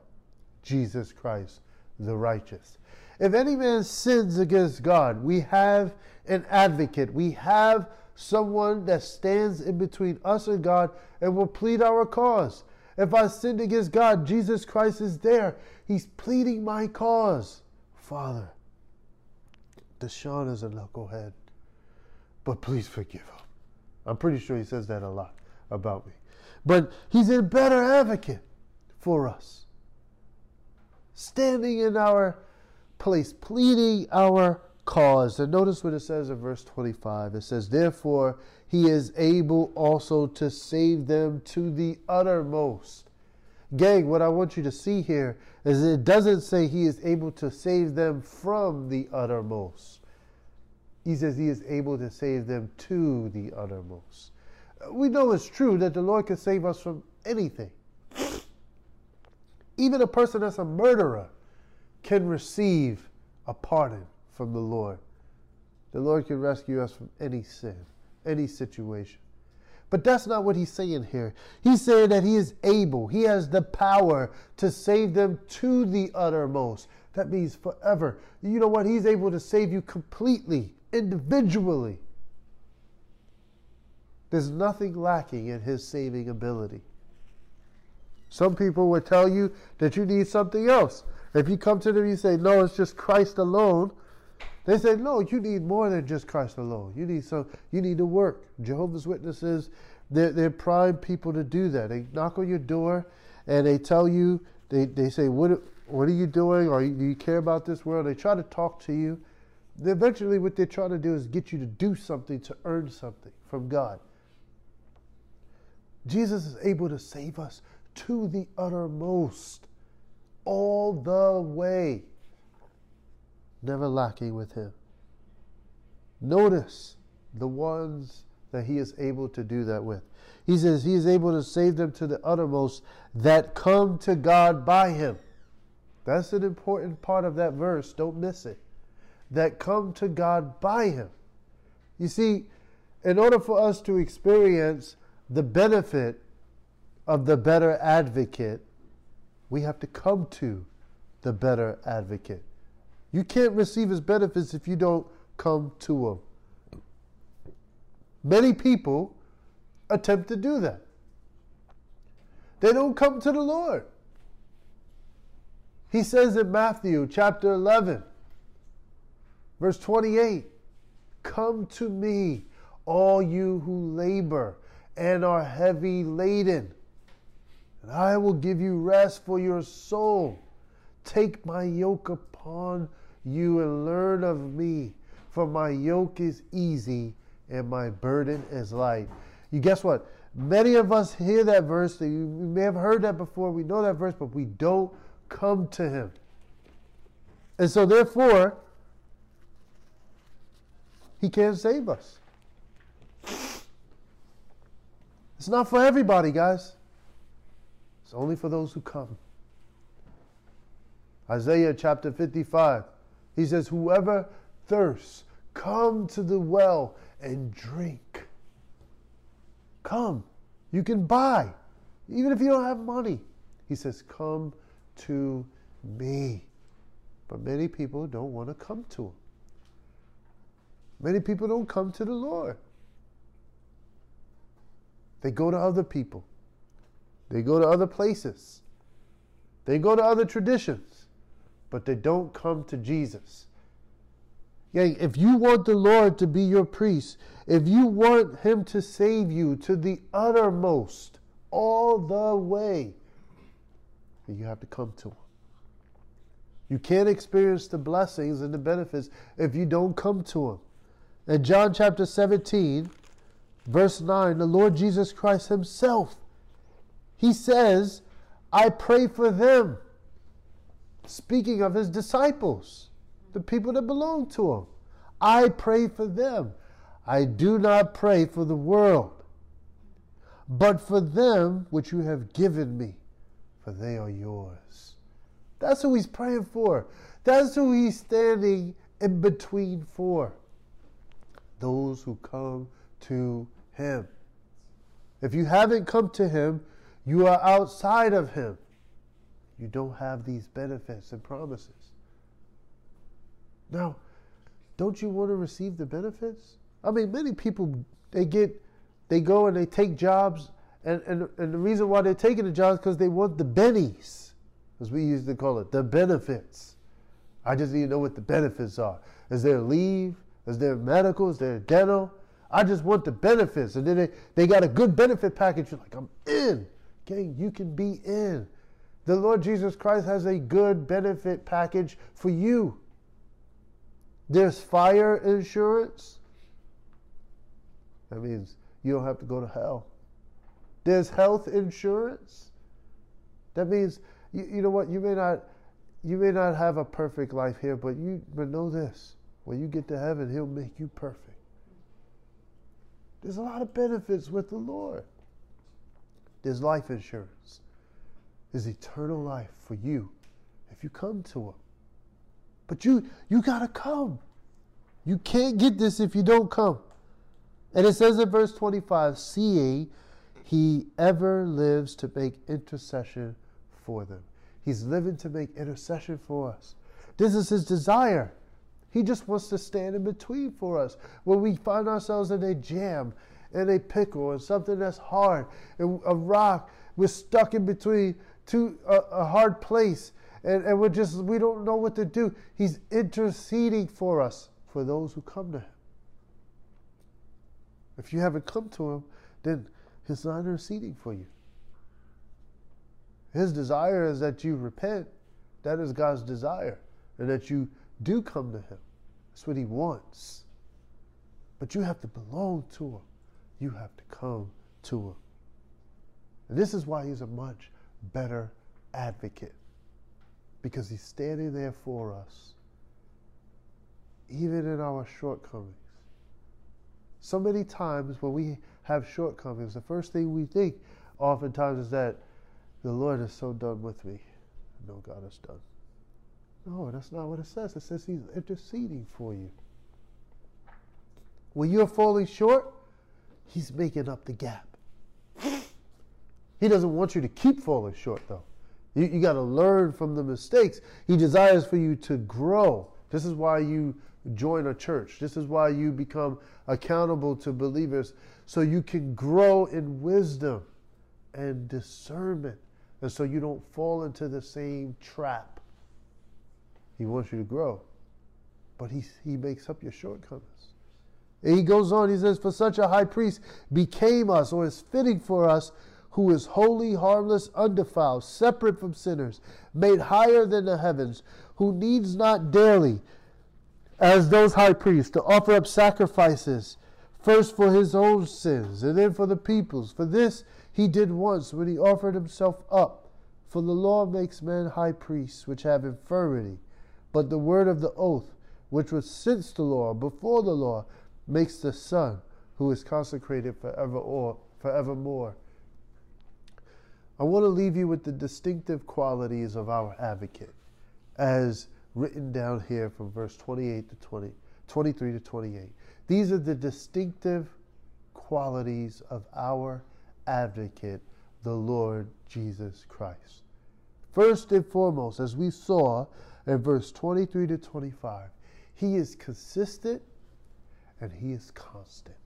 Jesus Christ, the righteous. If any man sins against God, we have an advocate. We have someone that stands in between us and God and will plead our cause. If I sinned against God, Jesus Christ is there. He's pleading my cause. Father, Deshaun is a knucklehead, but please forgive him. I'm pretty sure he says that a lot about me. But he's a better advocate for us, standing in our place, pleading our cause. And notice what it says in verse 25. It says, Therefore, he is able also to save them to the uttermost. Gang, what I want you to see here is it doesn't say he is able to save them from the uttermost. He says he is able to save them to the uttermost. We know it's true that the Lord can save us from anything. Even a person that's a murderer can receive a pardon from the Lord. The Lord can rescue us from any sin, any situation. But that's not what he's saying here. He's saying that he is able, he has the power to save them to the uttermost. That means forever. You know what? He's able to save you completely, individually. There's nothing lacking in his saving ability. Some people would tell you that you need something else. If you come to them you say, No, it's just Christ alone, they say, No, you need more than just Christ alone. You need some you need to work. Jehovah's Witnesses, they're, they're prime people to do that. They knock on your door and they tell you, they, they say, What what are you doing? Or do you care about this world? They try to talk to you. Eventually, what they're trying to do is get you to do something to earn something from God. Jesus is able to save us to the uttermost, all the way, never lacking with Him. Notice the ones that He is able to do that with. He says He is able to save them to the uttermost that come to God by Him. That's an important part of that verse. Don't miss it. That come to God by Him. You see, in order for us to experience the benefit of the better advocate, we have to come to the better advocate. You can't receive his benefits if you don't come to him. Many people attempt to do that. They don't come to the Lord. He says in Matthew chapter 11, verse 28 Come to me, all you who labor and are heavy laden, and I will give you rest for your soul. Take my yoke upon you will learn of me, for my yoke is easy and my burden is light. You guess what? Many of us hear that verse. We may have heard that before. We know that verse, but we don't come to Him. And so, therefore, He can't save us. It's not for everybody, guys. It's only for those who come. Isaiah chapter 55, he says, Whoever thirsts, come to the well and drink. Come. You can buy, even if you don't have money. He says, Come to me. But many people don't want to come to him. Many people don't come to the Lord. They go to other people. They go to other places. They go to other traditions. But they don't come to Jesus. Yeah, if you want the Lord to be your priest, if you want Him to save you to the uttermost, all the way, you have to come to Him. You can't experience the blessings and the benefits if you don't come to Him. In John chapter 17, verse 9, the Lord Jesus Christ Himself, He says, I pray for them. Speaking of His disciples the people that belong to him. I pray for them. I do not pray for the world, but for them which you have given me, for they are yours. That's who he's praying for. That's who he's standing in between for. Those who come to him. If you haven't come to him, you are outside of him. You don't have these benefits and promises. Now, don't you want to receive the benefits? I mean, many people they get they go and they take jobs, and, and, and the reason why they're taking the jobs because they want the bennies, as we used to call it, the benefits. I just need to know what the benefits are. Is there leave? Is there medical? Is there dental? I just want the benefits. And then they, they got a good benefit package. You're like, I'm in. Okay, you can be in. The Lord Jesus Christ has a good benefit package for you. There's fire insurance. That means you don't have to go to hell. There's health insurance. That means you, you know what you may not you may not have a perfect life here, but you but know this: when you get to heaven, He'll make you perfect. There's a lot of benefits with the Lord. There's life insurance. There's eternal life for you if you come to Him. But you you gotta come. You can't get this if you don't come. And it says in verse 25, seeing he ever lives to make intercession for them. He's living to make intercession for us. This is his desire. He just wants to stand in between for us. When we find ourselves in a jam, in a pickle, and something that's hard, and a rock, we're stuck in between two a, a hard place and, and we're just we don't know what to do. He's interceding for us, for those who come to him. If you haven't come to him, then he's not interceding for you. His desire is that you repent. That is God's desire. And that you do come to him. That's what he wants. But you have to belong to him. You have to come to him. And this is why he's a much better advocate because He's standing there for us, even in our shortcomings. So many times when we have shortcomings, the first thing we think oftentimes is that the Lord is so done with me. No, God is done. No, that's not what it says. It says He's interceding for you. When you're falling short, He's making up the gap. He doesn't want you to keep falling short, though. You, you got to learn from the mistakes. He desires for you to grow. This is why you join a church. This is why you become accountable to believers so you can grow in wisdom and discernment. And so you don't fall into the same trap. He wants you to grow, but he, he makes up your shortcomings. And he goes on, he says, For such a high priest became us, or is fitting for us, who is holy, harmless, undefiled, separate from sinners, made higher than the heavens, who needs not daily, as those high priests, to offer up sacrifices, first for his own sins, and then for the people's. For this he did once when he offered himself up. For the law makes men high priests which have infirmity, but the word of the oath, which was since the law, before the law, makes the Son, who is consecrated forever or forevermore I want to leave you with the distinctive qualities of our advocate as written down here from verse 28 to 20, 23 to 28. These are the distinctive qualities of our advocate, the Lord Jesus Christ. First and foremost, as we saw in verse 23 to 25, he is consistent and he is constant.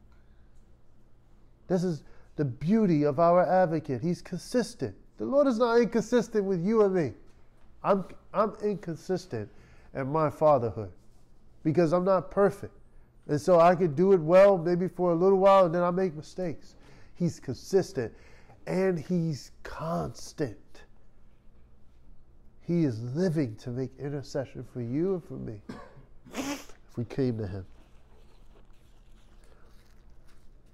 This is the beauty of our advocate. He's consistent. The Lord is not inconsistent with you and me. I'm, I'm inconsistent in my fatherhood because I'm not perfect. And so I could do it well maybe for a little while and then I make mistakes. He's consistent and he's constant. He is living to make intercession for you and for me if we came to him.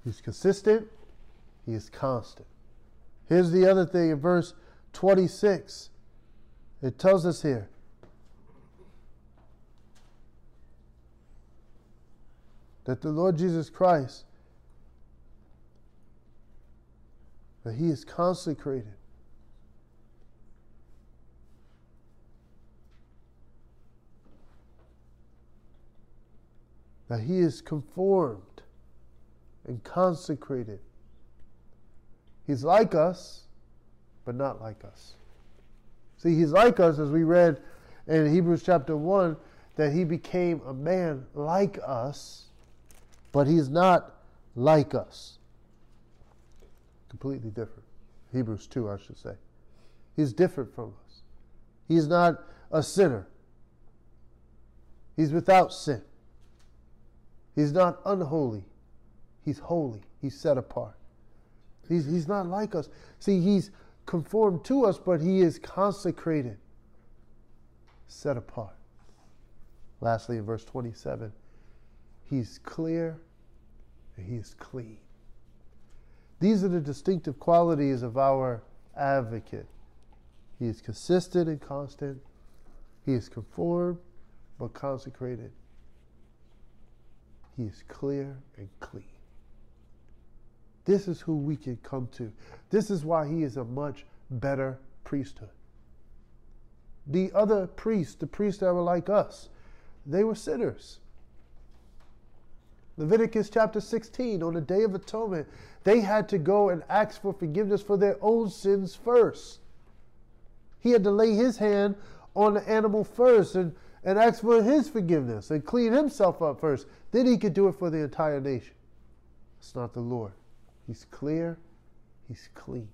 He's consistent, he is constant. Here's the other thing in verse 26. It tells us here. That the Lord Jesus Christ, that He is consecrated. That He is conformed and consecrated. He's like us, but not like us. See, he's like us, as we read in Hebrews chapter 1, that he became a man like us, but he's not like us. Completely different. Hebrews 2, I should say. He's different from us. He's not a sinner. He's without sin. He's not unholy. He's holy. He's set apart. He's, he's not like us. See, he's conformed to us, but he is consecrated, set apart. Lastly, in verse 27, he's clear and he is clean. These are the distinctive qualities of our advocate. He is consistent and constant. He is conformed but consecrated. He is clear and clean. This is who we can come to. This is why he is a much better priesthood. The other priests, the priests that were like us, they were sinners. Leviticus chapter 16, on the Day of Atonement, they had to go and ask for forgiveness for their own sins first. He had to lay his hand on the animal first and, and ask for his forgiveness and clean himself up first. Then he could do it for the entire nation. It's not the Lord. He's clear, he's clean.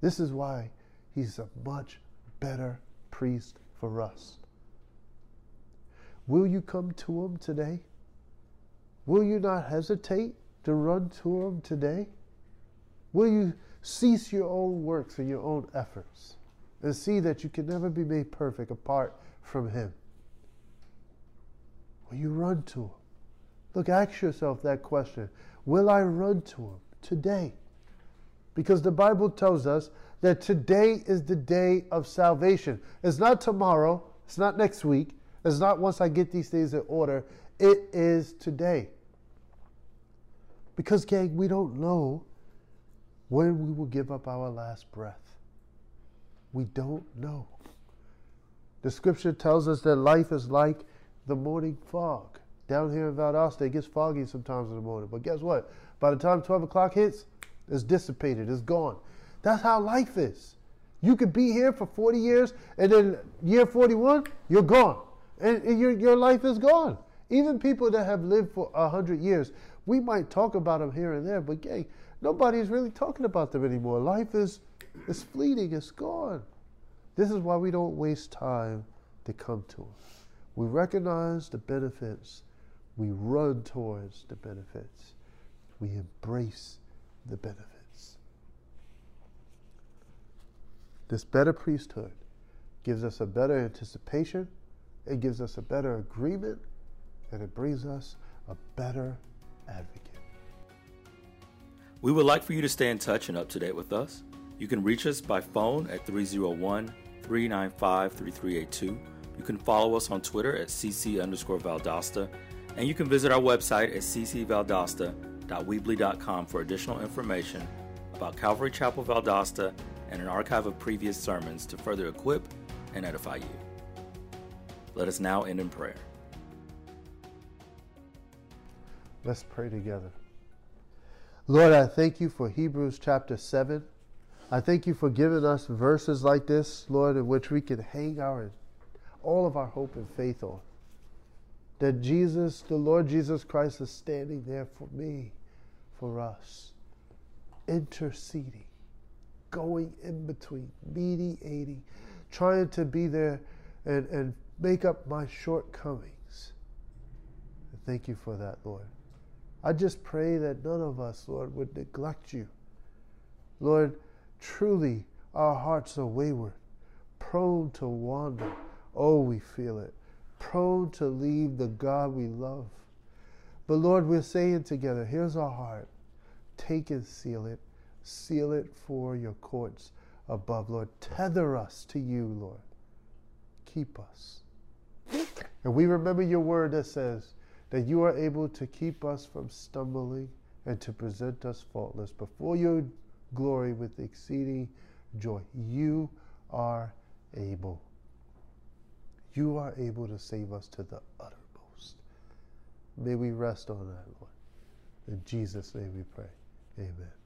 This is why he's a much better priest for us. Will you come to him today? Will you not hesitate to run to him today? Will you cease your own works and your own efforts and see that you can never be made perfect apart from him? Will you run to him? Look, ask yourself that question. Will I run to him today? Because the Bible tells us that today is the day of salvation. It's not tomorrow, it's not next week, it's not once I get these things in order. It is today. Because, gang, we don't know when we will give up our last breath. We don't know. The scripture tells us that life is like the morning fog. Down here in Valdosta, it gets foggy sometimes in the morning. But guess what? By the time 12 o'clock hits, it's dissipated, it's gone. That's how life is. You could be here for 40 years, and then year 41, you're gone. And, your, your life is gone. Even people that have lived for 100 years, we might talk about them here and there, but hey, nobody's really talking about them anymore. Life is, is fleeting, it's gone. This is why we don't waste time to come to Him. We recognize the benefits we run towards the benefits. We embrace the benefits. This better priesthood gives us a better anticipation, it gives us a better agreement, and it brings us a better advocate. We would like for you to stay in touch and up to date with us. You can reach us by phone at 301 395 3382. You can follow us on Twitter at cc underscore Valdosta and you can visit our website at ccvaldosta.weebly.com for additional information about Calvary Chapel Valdosta and an archive of previous sermons to further equip and edify you. Let us now end in prayer. Let's pray together. Lord, I thank you for Hebrews chapter 7. I thank you for giving us verses like this, Lord, in which we can hang our all of our hope and faith on that Jesus, the Lord Jesus Christ, is standing there for me, for us, interceding, going in between, mediating, trying to be there and, and make up my shortcomings. Thank you for that, Lord. I just pray that none of us, Lord, would neglect you. Lord, truly our hearts are wayward, prone to wander. Oh, we feel it. Prone to leave the God we love. But Lord, we're saying together, here's our heart. Take and seal it. Seal it for your courts above, Lord. Tether us to you, Lord. Keep us. And we remember your word that says that you are able to keep us from stumbling and to present us faultless before your glory with exceeding joy. You are able. You are able to save us to the uttermost. May we rest on that, Lord. In Jesus' name we pray. Amen.